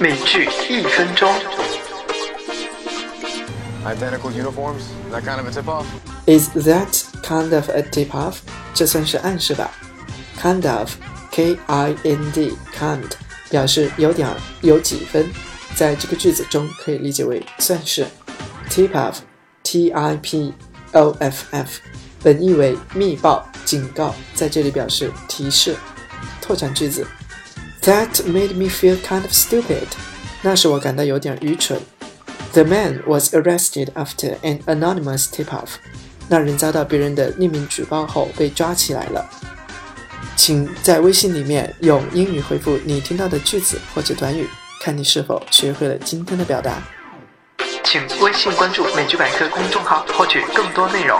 美剧一分钟。Identical uniforms? That kind of a tip off? Is that kind of a tip off？这算是暗示吧？Kind of，K I N D，kind 表示有点儿、有几分，在这个句子中可以理解为算是。Tip off，T I P O F F，本意为密报、警告，在这里表示提示。拓展句子，That made me feel kind of stupid。那使我感到有点愚蠢。The man was arrested after an anonymous tip-off。那人遭到别人的匿名举报后被抓起来了。请在微信里面用英语回复你听到的句子或者短语，看你是否学会了今天的表达。请微信关注“美剧百科”公众号，获取更多内容。